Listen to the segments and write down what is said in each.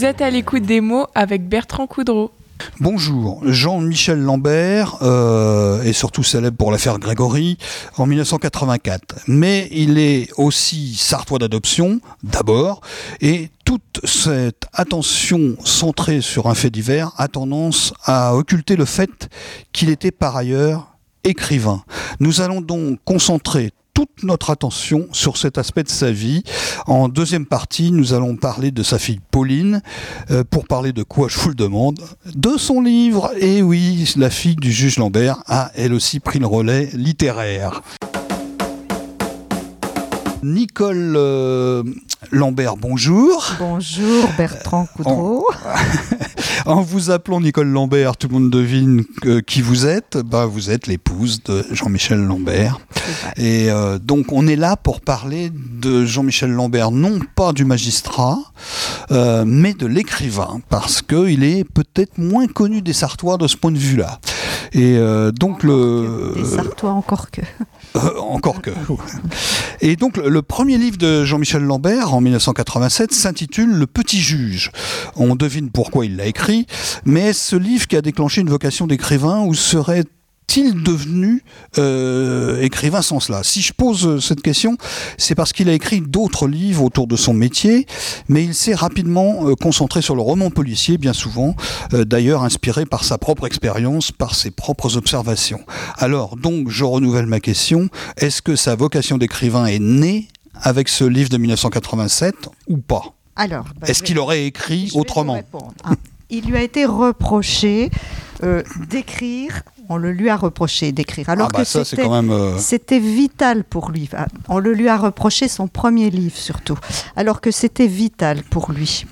Vous êtes à l'écoute des mots avec Bertrand Coudreau. Bonjour, Jean-Michel Lambert euh, est surtout célèbre pour l'affaire Grégory en 1984, mais il est aussi sartois d'adoption d'abord, et toute cette attention centrée sur un fait divers a tendance à occulter le fait qu'il était par ailleurs écrivain. Nous allons donc concentrer toute notre attention sur cet aspect de sa vie. En deuxième partie, nous allons parler de sa fille Pauline. Euh, pour parler de quoi, je vous le demande, de son livre. Et oui, la fille du juge Lambert a elle aussi pris le relais littéraire. Nicole euh, Lambert, bonjour. Bonjour Bertrand Coudreau. En, vous appelant Nicole Lambert, tout le monde devine qui vous êtes. Bah, vous êtes l'épouse de Jean-Michel Lambert. Et euh, donc on est là pour parler de Jean-Michel Lambert, non pas du magistrat, euh, mais de l'écrivain, parce qu'il est peut-être moins connu des Sartois de ce point de vue-là. Et donc le... Des Sartois encore que. Euh, encore que. Et donc, le premier livre de Jean-Michel Lambert, en 1987, s'intitule Le Petit Juge. On devine pourquoi il l'a écrit, mais ce livre qui a déclenché une vocation d'écrivain ou serait est-il devenu euh, écrivain sans cela? Si je pose euh, cette question, c'est parce qu'il a écrit d'autres livres autour de son métier, mais il s'est rapidement euh, concentré sur le roman policier, bien souvent, d'ailleurs inspiré par sa propre expérience, par ses propres observations. Alors, donc, je renouvelle ma question, est-ce que sa vocation d'écrivain est née avec ce livre de 1987 ou pas? Alors, bah, est-ce qu'il aurait écrit autrement? ah, Il lui a été reproché d'écrire on le lui a reproché d'écrire. Alors ah bah que euh, c'était vital pour lui. On le lui a reproché son premier livre surtout. Alors que c'était vital pour lui.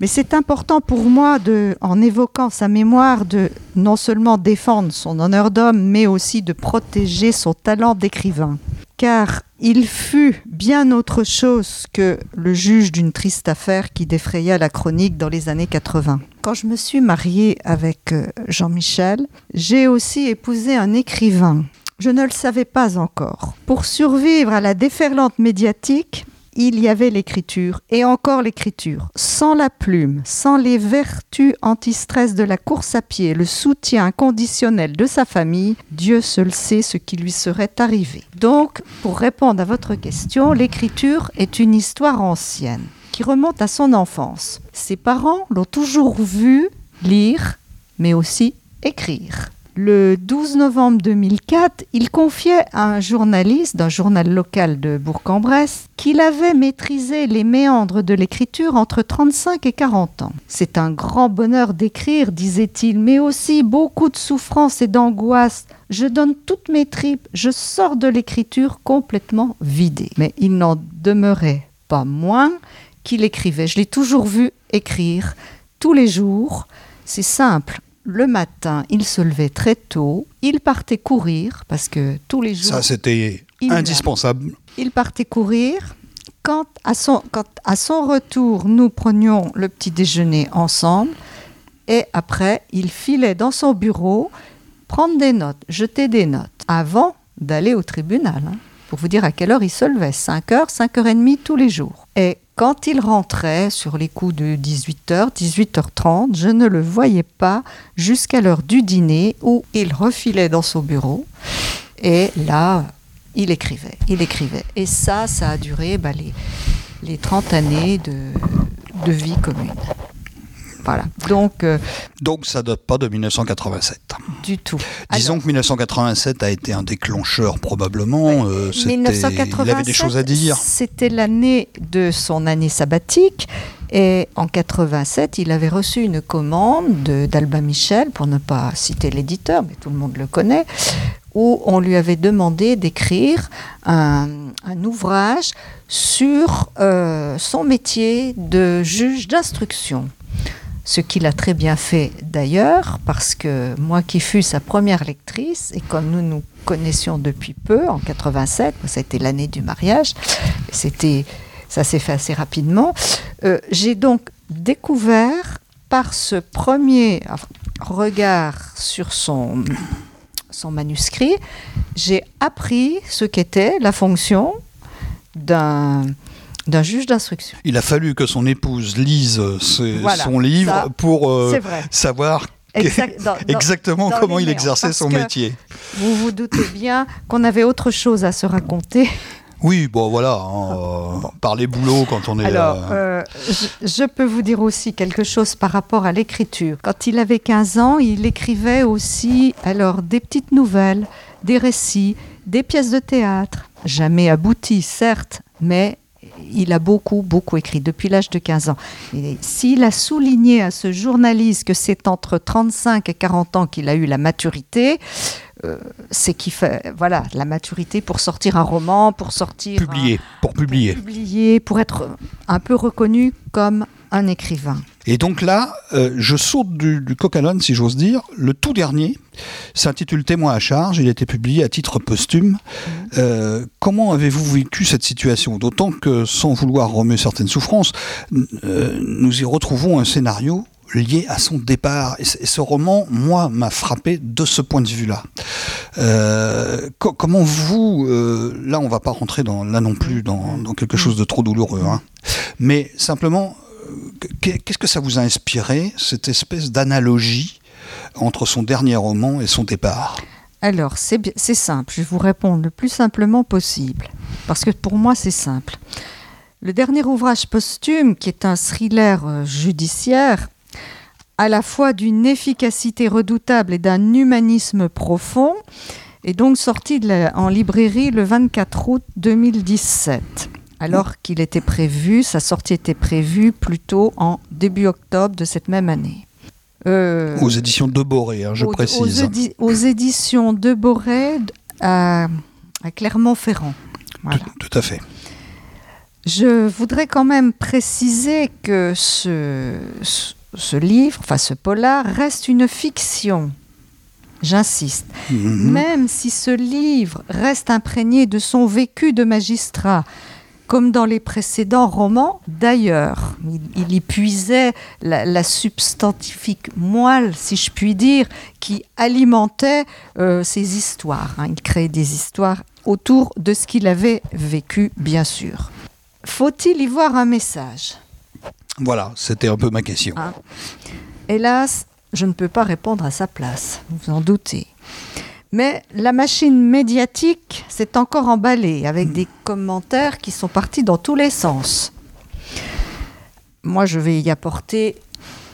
Mais c'est important pour moi, de, en évoquant sa mémoire, de non seulement défendre son honneur d'homme, mais aussi de protéger son talent d'écrivain. Car il fut bien autre chose que le juge d'une triste affaire qui défraya la chronique dans les années 80. Quand je me suis mariée avec euh, Jean-Michel, j'ai aussi épousé un écrivain. Je ne le savais pas encore. Pour survivre à la déferlante médiatique, il y avait l'écriture, et encore l'écriture. Sans la plume, sans les vertus anti-stress de la course à pied, le soutien inconditionnel de sa famille, Dieu seul sait ce qui lui serait arrivé. Donc, pour répondre à votre question, l'écriture est une histoire ancienne qui remonte à son enfance. Ses parents l'ont toujours vu lire, mais aussi écrire le 12 novembre 2004, il confiait à un journaliste d'un journal local de Bourg-en-Bresse qu'il avait maîtrisé les méandres de l'écriture entre 35 et 40 ans. C'est un grand bonheur d'écrire, disait-il, mais aussi beaucoup de souffrance et d'angoisse. Je donne toutes mes tripes, je sors de l'écriture complètement vidée. Mais il n'en demeurait pas moins qu'il écrivait. Je l'ai toujours vu écrire tous les jours. C'est simple, le matin, il se levait très tôt, il partait courir, parce que tous les jours... Ça, c'était indispensable. Il partait courir. Quand à, son, quand à son retour, nous prenions le petit déjeuner ensemble, et après, il filait dans son bureau prendre des notes, jeter des notes, avant d'aller au tribunal. Hein, pour vous dire à quelle heure il se levait, 5h, 5h30 tous les jours. Et quand il rentrait sur les coups de 18h, 18h30, je ne le voyais pas jusqu'à l'heure du dîner où il refilait dans son bureau et là, il écrivait, il écrivait. Et ça, ça a duré bah, les, les 30 années de vie commune. Voilà. Donc, euh, Donc ça date pas de 1987. Du tout. Disons que 1987 a été un déclencheur probablement. Euh, il avait des choses à dire. C'était l'année de son année sabbatique. Et en 87, il avait reçu une commande d'Albin Michel, pour ne pas citer l'éditeur, mais tout le monde le connaît, où on lui avait demandé d'écrire un, ouvrage sur euh, son métier de juge d'instruction ce qu'il a très bien fait d'ailleurs, parce que moi qui fus sa première lectrice, et comme nous nous connaissions depuis peu, en 87, c'était l'année du mariage, c'était, ça s'est fait assez rapidement, euh, j'ai donc découvert par ce premier regard sur son, son manuscrit, j'ai appris ce qu'était la fonction d'un d'un juge d'instruction. Il a fallu que son épouse lise Voilà, son livre ça, pour euh, savoir Exact- dans- dans- exactement dans comment il exerçait son métier. Vous vous doutez bien qu'on avait autre chose à se raconter. Oui, bon voilà, hein, euh, par les boulots quand on est... Alors, euh, je, je peux vous dire aussi quelque chose par rapport à l'écriture. Quand il avait 15 ans, il écrivait aussi alors des petites nouvelles, des récits, des pièces de théâtre, jamais abouties, certes, mais il a beaucoup, beaucoup écrit depuis l'âge de 15 ans. S'il a souligné à ce journaliste que c'est entre 35 et 40 ans qu'il a eu la maturité, euh, c'est qu'il fait, voilà, la maturité pour sortir un roman, pour sortir un- publié, pour publier. publié, pour être un peu reconnu comme un écrivain. Et donc là, euh, je saute du, du coq à l'âne, si j'ose dire. Le tout dernier s'intitule Témoin à charge. Il a été publié à titre posthume. Euh, comment avez-vous vécu cette situation? D'autant que, sans vouloir remuer certaines souffrances, euh, nous y retrouvons un scénario lié à son départ. Et, ce roman, moi, m'a frappé de ce point de vue-là. Euh, co- comment vous, euh, là, on va pas rentrer dans, là non plus dans, dans quelque chose de trop douloureux, hein. mais simplement, qu'est-ce que ça vous a inspiré, cette espèce d'analogie entre son dernier roman et son départ? Alors, c'est simple, je vais vous répondre le plus simplement possible, parce que pour moi, c'est simple. Le dernier ouvrage posthume, qui est un thriller euh, judiciaire, à la fois d'une efficacité redoutable et d'un humanisme profond, est donc sorti en librairie le 24 août 2017. Alors qu'il était prévu, sa sortie était prévue plutôt en début octobre de cette même année. Euh, Aux éditions de Boré, hein, je aux- précise. Aux, édi- aux éditions de Boré à, à Clermont-Ferrand. Voilà. Tout, tout à fait. Je voudrais quand même préciser que ce, ce- ce livre, enfin ce polar, reste une fiction. J'insiste. Mhm. Même si ce livre reste imprégné de son vécu de magistrat, comme dans les précédents romans, d'ailleurs, il, il y puisait la, la substantifique moelle, si je puis dire, qui alimentait euh, ses histoires. hein. Il créait des histoires autour de ce qu'il avait vécu, bien sûr. Faut-il y voir un message? Voilà, c'était un peu ma question. Ah. Hélas, je ne peux pas répondre à sa place, vous vous en doutez. Mais la machine médiatique s'est encore emballée avec des commentaires qui sont partis dans tous les sens. Moi, je vais y apporter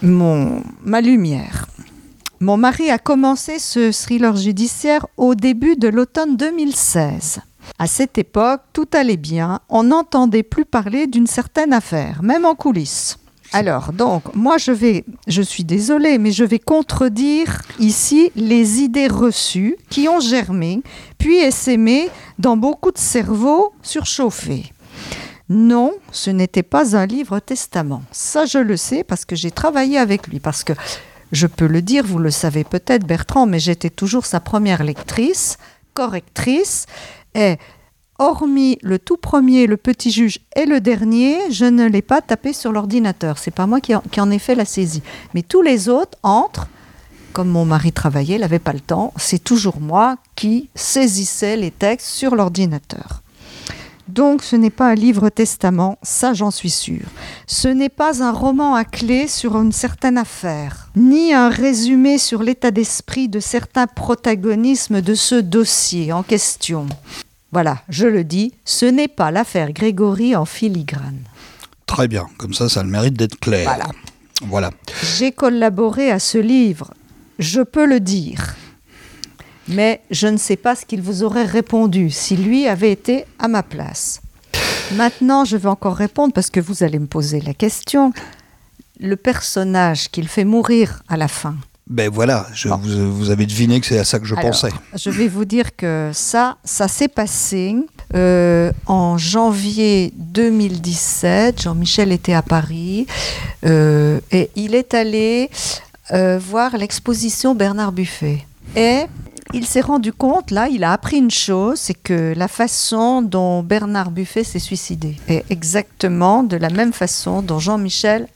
mon, ma lumière. Mon mari a commencé ce thriller judiciaire au début de l'automne 2016. À cette époque, tout allait bien, on n'entendait plus parler d'une certaine affaire, même en coulisses. Alors, donc, moi, je vais, je suis désolée, mais je vais contredire ici les idées reçues qui ont germé, puis essaimé dans beaucoup de cerveaux surchauffés. Non, ce n'était pas un livre testament. Ça, je le sais parce que j'ai travaillé avec lui, parce que je peux le dire, vous le savez peut-être, Bertrand, mais j'étais toujours sa première lectrice, correctrice, et hormis le tout premier, le petit juge et le dernier, je ne l'ai pas tapé sur l'ordinateur. C'est pas moi qui en, qui en ai fait la saisie. Mais tous les autres entrent. Comme mon mari travaillait, il n'avait pas le temps, c'est toujours moi qui saisissais les textes sur l'ordinateur. Donc ce n'est pas un livre testament, ça j'en suis sûre. Ce n'est pas un roman à clé sur une certaine affaire, ni un résumé sur l'état d'esprit de certains protagonismes de ce dossier en question. Voilà, je le dis, ce n'est pas l'affaire Grégory en filigrane. Très bien, comme ça, ça a le mérite d'être clair. Voilà. Voilà. J'ai collaboré à ce livre, je peux le dire. Mais je ne sais pas ce qu'il vous aurait répondu si lui avait été à ma place. Maintenant, je vais encore répondre parce que vous allez me poser la question. Le personnage qu'il fait mourir à la fin. Ben voilà, je, Bon. vous, vous avez deviné que c'est à ça que je Alors, pensais. Je vais vous dire que ça, ça s'est passé euh, en janvier 2017. Jean-Michel était à Paris euh, et il est allé euh, voir l'exposition Bernard Buffet. Et il s'est rendu compte, là, il a appris une chose, c'est que la façon dont Bernard Buffet s'est suicidé est exactement de la même façon dont Jean-Michel,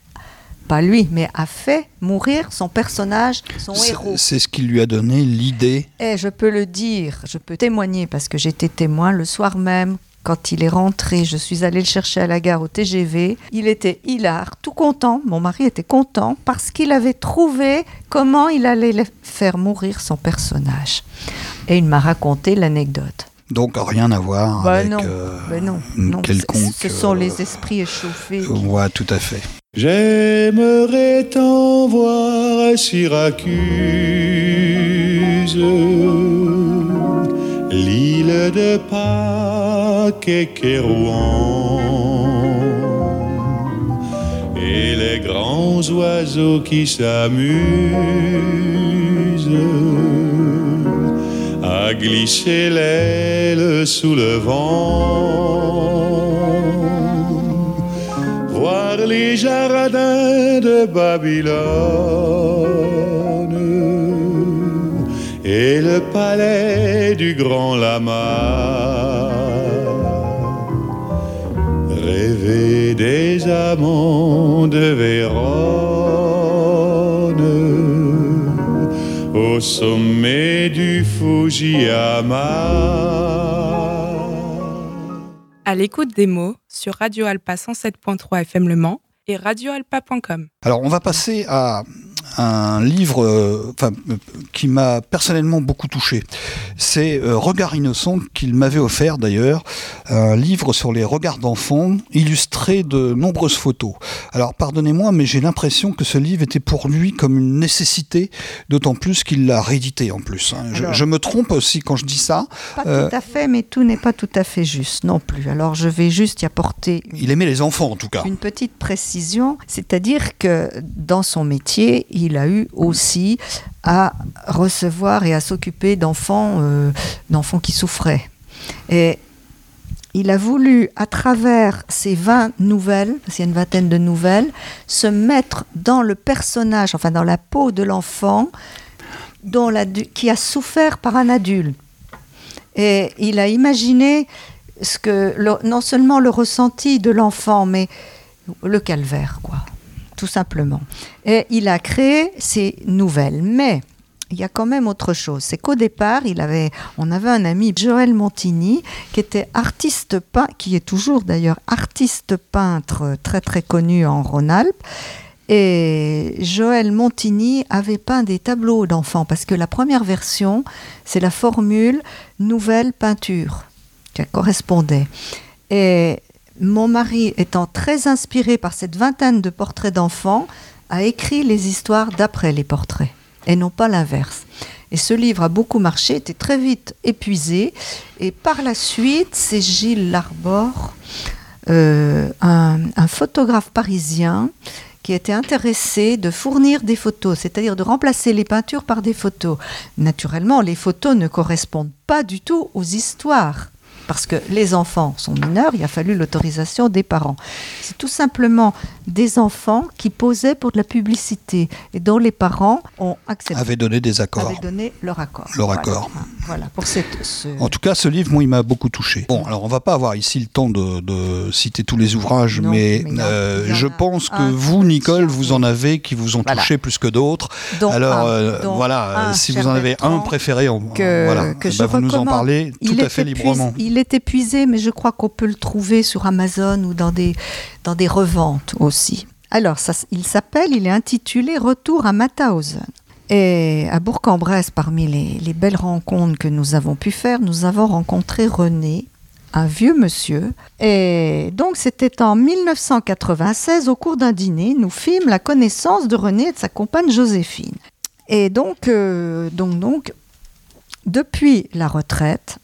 pas lui, mais a fait mourir son personnage, son C'est- héros. C'est ce qui lui a donné l'idée. Et je peux le dire, je peux témoigner parce que j'étais témoin le soir même quand il est rentré, je suis allée le chercher à la gare au TGV. Il était hilar, tout content. Mon mari était content parce qu'il avait trouvé comment il allait faire mourir son personnage. Et il m'a raconté l'anecdote. Donc rien à voir Bah avec non, euh, Ben non, non, quelconque. ce sont euh, les esprits échauffés. qui- Ouais, tout à fait. J'aimerais t'en voir Syracuse, l'île de Pâques et Kérouan, et les grands oiseaux qui s'amusent à glisser l'aile sous le vent les jardins de Babylone et le palais du grand lama. Rêver des amants de Vérone au sommet du Fujiyama. À l'écoute des mots sur Radio Alpa 107.3 FM Le Mans et radioalpa.com. Alors, on va passer à un livre euh, qui m'a personnellement beaucoup touché. C'est euh, Regard innocent qu'il m'avait offert d'ailleurs, un livre sur les regards d'enfants illustré de nombreuses photos. Alors pardonnez-moi, mais j'ai l'impression que ce livre était pour lui comme une nécessité, d'autant plus qu'il l'a réédité en plus. hein. Je, me trompe aussi quand je dis ça. Pas Euh, tout à fait, mais tout n'est pas tout à fait juste non plus. Alors je vais juste y apporter une Il aimait les enfants en tout cas. Une petite précision, c'est-à-dire que dans son métier, il a eu aussi à recevoir et à s'occuper d'enfants, euh, qui souffraient. Et il a voulu, à travers ces 20 nouvelles, parce une vingtaine de nouvelles, se mettre dans le personnage, enfin dans la peau de l'enfant qui a souffert par un adulte. Et il a imaginé ce que, non seulement le ressenti de l'enfant, mais le calvaire, quoi, tout simplement. Et il a créé ces nouvelles. Mais il y a quand même autre chose. C'est qu'au départ, il avait, on avait un ami, Joël Montigny, qui était artiste peintre, qui est toujours d'ailleurs artiste peintre très très connu en Rhône-Alpes. Et Joël Montigny avait peint des tableaux d'enfants parce que la première version, c'est la formule nouvelle peinture qui correspondait. Et mon mari, étant très inspiré par cette vingtaine de portraits d'enfants, a écrit les histoires d'après les portraits et non pas l'inverse. Et ce livre a beaucoup marché, était très vite épuisé. Et par la suite, c'est Gilles Larbor, euh, un, un photographe parisien, qui était intéressé de fournir des photos, c'est-à-dire de remplacer les peintures par des photos. Naturellement, les photos ne correspondent pas du tout aux histoires. Parce que les enfants sont mineurs, il a fallu l'autorisation des parents. C'est tout simplement des enfants qui posaient pour de la publicité et dont les parents ont accepté, Avait donné des accords. avaient donné leur accord. Leur Voilà. accord. Voilà, pour cette, ce- En tout cas, ce livre, moi, il m'a beaucoup touché. Bon, alors on va pas avoir ici le temps de, de citer tous les ouvrages, Non, mais, euh, je pense que vous, Nicole, vous en avez qui vous ont Voilà. touché plus que d'autres. alors un- euh, voilà, si vous en avez un préféré, on, que, voilà, que eh je ben, vous nous en parlez tout à fait librement. Il est épuisé, mais je crois qu'on peut le trouver sur Amazon ou dans des, dans des reventes aussi. Alors, ça, il s'appelle, il est intitulé Retour à Mauthausen. Et à Bourg-en-Bresse, parmi les, les belles rencontres que nous avons pu faire, nous avons rencontré René, un vieux monsieur. Et donc, c'était en 1996, au cours d'un dîner, nous fîmes la connaissance de René et de sa compagne Joséphine. Et donc, euh, donc, donc, depuis la retraite,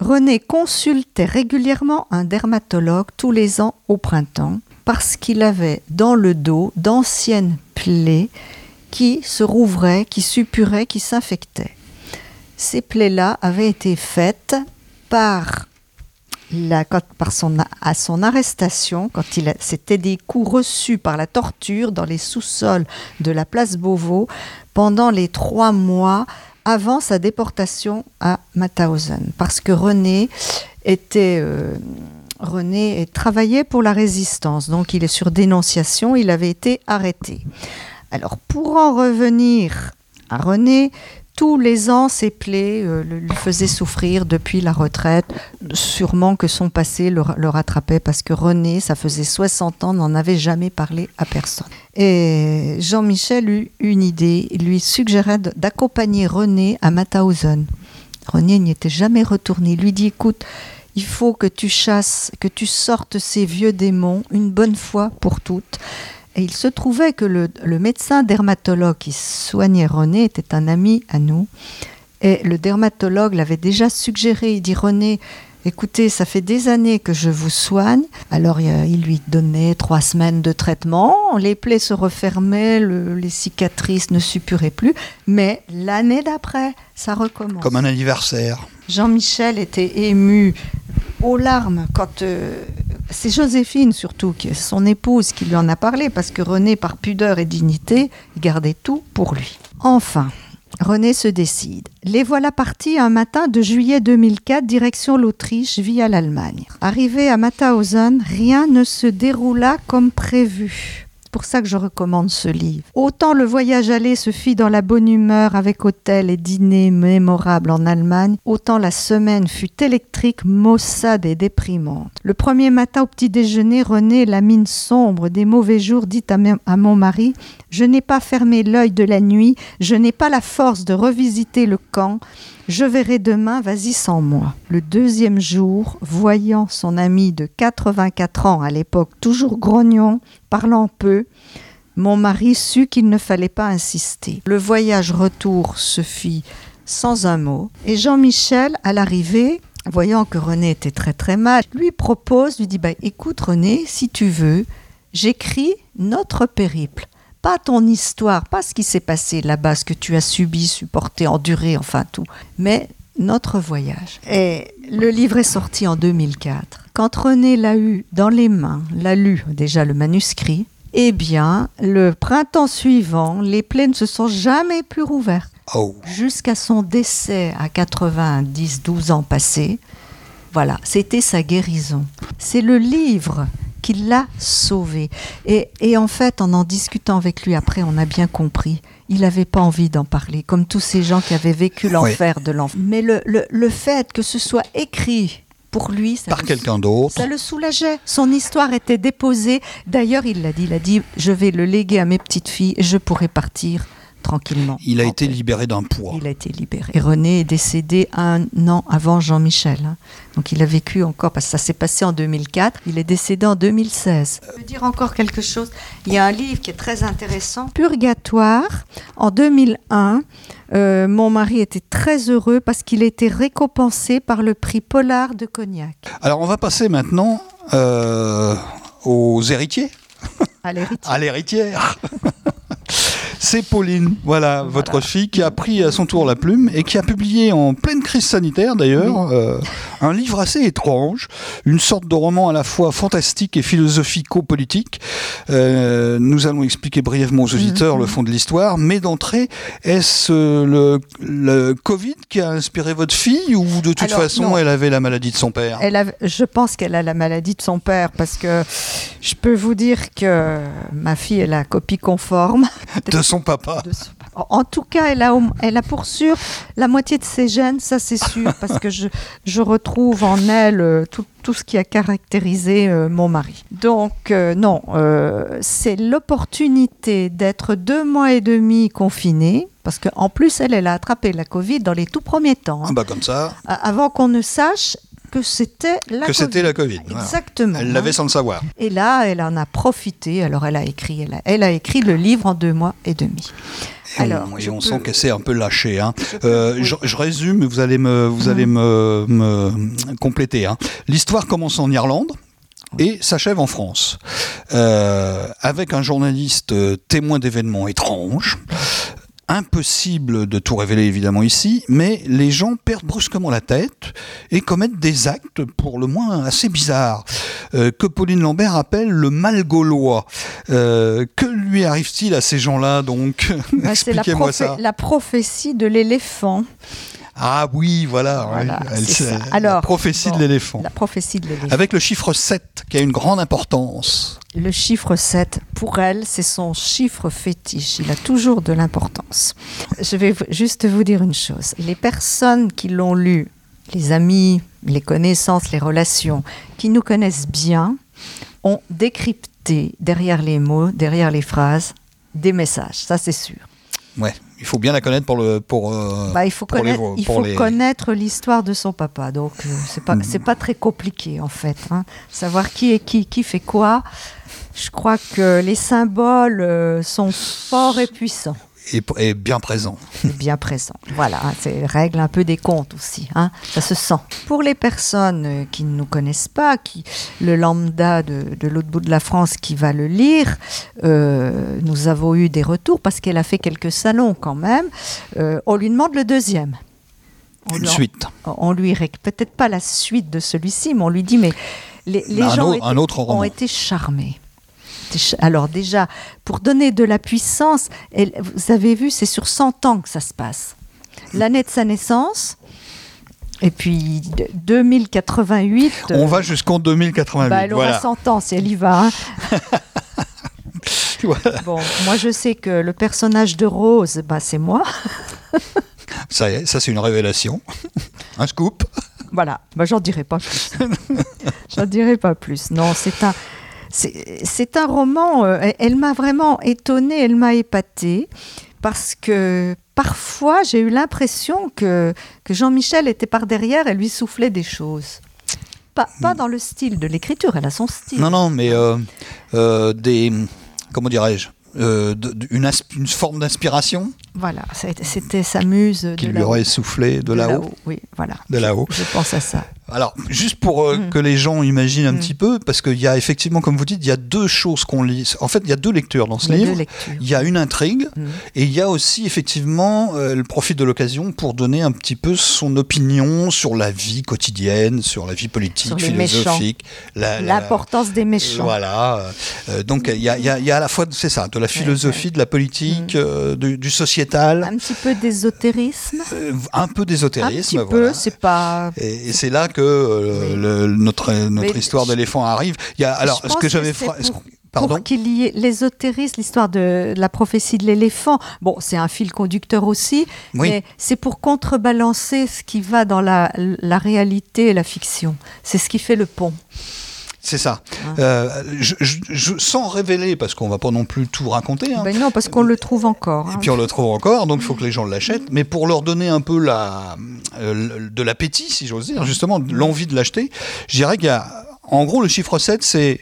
René consultait régulièrement un dermatologue tous les ans au printemps parce qu'il avait dans le dos d'anciennes plaies qui se rouvraient, qui suppuraient, qui s'infectaient. Ces plaies-là avaient été faites par, à son arrestation, quand il c'était des coups reçus par la torture dans les sous-sols de la place Beauvau pendant les trois mois avant sa déportation à Mauthausen, parce que René était euh, René travaillait pour la résistance, donc il est sur dénonciation, il avait été arrêté. Alors pour en revenir à René, tous les ans, ses plaies euh, le- lui faisaient souffrir depuis la retraite. Sûrement que son passé le, ra- le rattrapait parce que René, ça faisait 60 ans, n'en avait jamais parlé à personne. Et Jean-Michel eut une idée. Il lui suggérait d'accompagner René à Mauthausen. René n'y était jamais retourné. Il lui dit Écoute, il faut que tu chasses, que tu sortes ces vieux démons une bonne fois pour toutes. Et il se trouvait que le, le médecin dermatologue qui soignait René était un ami à nous. Et le dermatologue l'avait déjà suggéré. Il dit René, écoutez, ça fait des années que je vous soigne. Alors il lui donnait trois semaines de traitement. Les plaies se refermaient, le- les cicatrices ne suppuraient plus. Mais l'année d'après, ça recommence. Comme un anniversaire. Jean-Michel était ému aux larmes quand euh, c'est Joséphine surtout, qui son épouse, qui lui en a parlé parce que René, par pudeur et dignité, gardait tout pour lui. Enfin, René se décide. Les voilà partis un matin de juillet 2004, direction l'Autriche via l'Allemagne. Arrivé à Mauthausen, rien ne se déroula comme prévu. Pour ça que je recommande ce livre. Autant le voyage aller se fit dans la bonne humeur avec hôtel et dîner mémorables en Allemagne, autant la semaine fut électrique, maussade et déprimante. Le premier matin au petit déjeuner, René, la mine sombre des mauvais jours, dit à, à mon mari Je n'ai pas fermé l'œil de la nuit, je n'ai pas la force de revisiter le camp, je verrai demain, vas-y sans moi. Le deuxième jour, voyant son ami de 84 ans à l'époque, toujours grognon, parlant peu, mon mari sut qu'il ne fallait pas insister. Le voyage retour se fit sans un mot, et Jean-Michel, à l'arrivée, voyant que René était très très mal, lui propose, lui dit bah, Écoute René, si tu veux, j'écris notre périple. Pas ton histoire, pas ce qui s'est passé là-bas, ce que tu as subi, supporté, enduré, enfin tout, mais notre voyage. Et le livre est sorti en 2004. Quand René l'a eu dans les mains, l'a lu déjà le manuscrit, eh bien, le printemps suivant, les plaies ne se sont jamais plus rouvertes. Oh. Jusqu'à son décès à 90-12 ans passés, voilà, c'était sa guérison. C'est le livre qui l'a sauvé. Et, et en fait, en en discutant avec lui après, on a bien compris. Il n'avait pas envie d'en parler, comme tous ces gens qui avaient vécu l'enfer de l'enfant. Mais le, le- le fait que ce soit écrit pour lui, ça Par le- quelqu'un d'autre. ça le soulageait. Son histoire était déposée. D'ailleurs, il l'a dit, il a dit, je vais le léguer à mes petites filles et je pourrai partir tranquillement. Il a été paix. libéré d'un poids. Il a été libéré. Et René est décédé un an avant Jean-Michel. hein. Donc il a vécu encore, parce que ça s'est passé en 2004, il est décédé en 2016. Je veux dire encore quelque chose. Il y a un livre qui est très intéressant, Purgatoire, en 2001. euh, mon mari était très heureux parce qu'il a été récompensé par le prix Polar de Cognac. Alors on va passer maintenant euh, aux héritiers, à l'héritière. C'est Pauline, voilà, votre fille, qui a pris à son tour la plume et qui a publié en pleine crise sanitaire d'ailleurs euh, un livre assez étrange, une sorte de roman à la fois fantastique et philosophico-politique. Euh, nous allons expliquer brièvement aux auditeurs le fond de l'histoire, mais d'entrée, est-ce euh, le, le Covid qui a inspiré votre fille ou de toute Alors, façon non. elle avait la maladie de son père? Elle a- je pense qu'elle a la maladie de son père parce que je peux vous dire que ma fille est la copie conforme. De son papa. de son- En tout cas, elle a, elle a pour sûr la moitié de ses gènes, ça c'est sûr, parce que je, je retrouve en elle euh, tout, tout ce qui a caractérisé euh, mon mari. Donc euh, non, euh, c'est l'opportunité d'être deux mois et demi confinée, parce qu'en plus, elle, elle a attrapé la Covid dans les tout premiers temps, hein, Ah bah comme ça, avant qu'on ne sache que c'était la que c'était Covid. la Covid. Exactement. Elle l'avait sans le savoir. Et là, elle en a profité. Alors, elle a écrit, elle a, elle a écrit le livre en deux mois et demi. Et Alors, on, et je on peux- sent qu'elle s'est un peu lâchée. hein. Je Euh, oui. je, je résume, vous allez me, vous allez me, me compléter. hein. L'histoire commence en Irlande et s'achève en France, Euh, avec un journaliste euh, témoin d'événements étranges. Impossible de tout révéler évidemment ici, mais les gens perdent brusquement la tête et commettent des actes pour le moins assez bizarres euh, que Pauline Lambert appelle le mal gaulois. Euh, que lui arrive-t-il à ces gens-là donc? Bah, c'est la, Expliquez-moi prophé- ça. la prophétie de l'éléphant. Ah oui, voilà. Voilà. Elle- ça. la Alors, prophétie bon, de l'éléphant. La prophétie de l'éléphant. Avec le chiffre 7 qui a une grande importance. Le chiffre 7, pour elle, c'est son chiffre fétiche. Il a toujours de l'importance. Je vais juste vous dire une chose. Les personnes qui l'ont lu, les amis, les connaissances, les relations, qui nous connaissent bien, ont décrypté derrière les mots, derrière les phrases, des messages. Ça, c'est sûr. Ouais, il faut bien la connaître pour le pour. euh, Bah, il faut pour les connaître, vo- il faut les- connaître l'histoire de son papa. Donc, euh, c'est pas, c'est pas très compliqué, en fait. hein. Savoir qui est qui, qui fait quoi. Je crois que les symboles euh, sont forts et puissants. Et bien présent. et bien présents. Voilà, c'est règle un peu des comptes aussi. hein, ça se sent. Pour les personnes qui ne nous connaissent pas, qui, le lambda de, de l'autre bout de la France qui va le lire, euh, nous avons eu des retours parce qu'elle a fait quelques salons quand même. Euh, on lui demande le deuxième. On Une lui- suite. on lui peut-être pas la suite de celui-ci, mais on lui dit mais les, gens autre ont été charmés. Alors déjà, pour donner de la puissance, elle- vous avez vu, c'est sur 100 ans que ça se passe. L'année de sa naissance, et puis de- 2088. On euh, va jusqu'en 2088. bah, elle aura voilà. 100 ans si elle y va. hein. Voilà. Bon, moi je sais que le personnage de Rose, bah, c'est moi. Ça y est, ça c'est une révélation. Un scoop. Voilà, bah, j'en dirai pas plus. j'en dirai pas plus. Non, c'est un, c'est, un roman. euh, elle- m'a vraiment étonnée, elle m'a épatée parce que parfois j'ai eu l'impression que, que Jean-Michel était par derrière et lui soufflait des choses. Pas, pas dans le style de l'écriture, elle a son style. Non, non, mais euh, euh, des. Comment dirais-je euh, de- de- une, forme d'inspiration Voilà, c'était sa muse qui lui aurait soufflé de, De là-haut. Oui, voilà. De là-haut. Je pense à ça. Alors, juste pour euh, Mm. que les gens imaginent un Mm. petit peu, parce qu'il y a effectivement, comme vous dites, il y a deux choses qu'on lit. En fait, il y a deux lectures dans ce livre. Il y a une intrigue Mm. et il y a aussi effectivement, euh, elle profite de l'occasion pour donner un petit peu son opinion sur la vie quotidienne, sur la vie politique, philosophique, la- la- L'importance des méchants. Voilà. euh, donc il y a, il y a- il y a à la fois, c'est ça, de la philosophie, de la politique, du, du sociétal, Un petit peu d'ésotérisme. un peu Un d'ésotérisme. petit voilà. peu, c'est pas. Et, et c'est là que euh, le- notre, notre Mais histoire d'éléphant arrive. Il y a, alors, ce que j'avais. fra- Pardon Pour qu'il y ait l'ésotérisme, l'histoire de, de la prophétie de l'éléphant, bon, c'est un fil conducteur aussi, Oui. mais c'est pour contrebalancer ce qui va dans la, la réalité et la fiction. C'est ce qui fait le pont. C'est ça. Hein. Euh, je, je- je- sans révéler, parce qu'on va pas non plus tout raconter. hein. Ben non, parce qu'on le trouve encore. Et hein. puis on le trouve encore, donc il faut que les gens l'achètent. Mais pour leur donner un peu la, euh, de l'appétit, si j'ose dire, justement, l'envie de l'acheter, je dirais qu'il y a, en gros, le chiffre 7, c'est,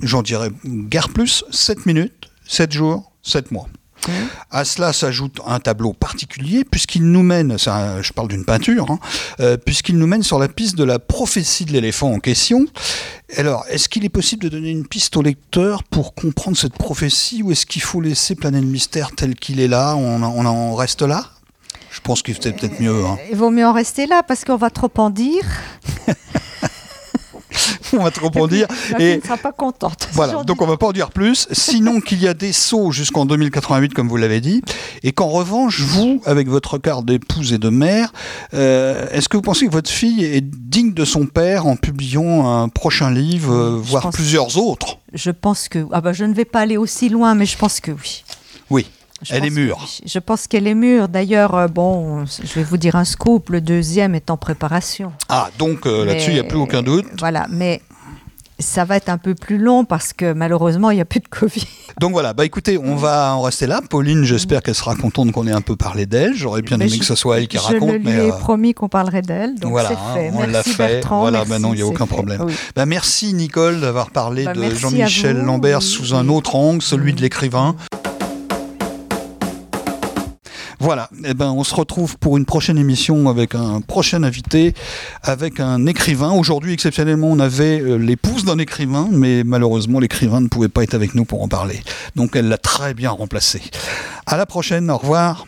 j'en dirais, guère plus, 7 minutes, 7 jours, 7 mois. Mmh. À cela s'ajoute un tableau particulier, puisqu'il nous mène, c'est je parle d'une peinture, hein, euh, puisqu'il nous mène sur la piste de la prophétie de l'éléphant en question. Alors, est-ce qu'il est possible de donner une piste au lecteur pour comprendre cette prophétie, ou est-ce qu'il faut laisser planer le mystère tel qu'il est là, on, en- on en reste là? Je pense qu'il c'était peut-être mieux. hein. Il vaut mieux en rester là parce qu'on va trop en dire. On va trop en dire. La Et ne sera pas contente. Voilà, donc on va pas en dire plus. Sinon qu'il y a des sauts jusqu'en 2088, comme vous l'avez dit, et qu'en revanche, vous, avec votre regard d'épouse et de mère, euh, est-ce que vous pensez que votre fille est digne de son père en publiant un prochain livre, euh, voire plusieurs autres? Je pense que. Ah bah, je ne vais pas aller aussi loin, mais je pense que oui. Oui, Je elle est mûre. Je pense qu'elle est mûre. D'ailleurs, euh, bon, je vais vous dire un scoop. Le deuxième est en préparation. Ah, donc euh, là-dessus, il n'y a plus aucun doute. Voilà, mais ça va être un peu plus long parce que malheureusement, il n'y a plus de Covid. Donc voilà, bah écoutez, on va en rester là. Pauline, j'espère qu'elle sera contente qu'on ait un peu parlé d'elle. J'aurais bien Mais aimé je- que ce soit elle qui je raconte, le lui mais ai euh, promis qu'on parlerait d'elle, donc voilà, c'est hein, fait. on l'a merci fait. Bertrand. Voilà, merci, maintenant, il y a aucun fait. problème. Oui. Bah, merci Nicole d'avoir parlé Bah, de Jean-Michel Lambert oui, sous un autre angle, celui de Mm. l'écrivain. Voilà, eh ben, on se retrouve pour une prochaine émission avec un prochain invité, avec un écrivain. Aujourd'hui, exceptionnellement, on avait euh, l'épouse d'un écrivain, mais malheureusement, l'écrivain ne pouvait pas être avec nous pour en parler. Donc, elle l'a très bien remplacé. À la prochaine, au revoir.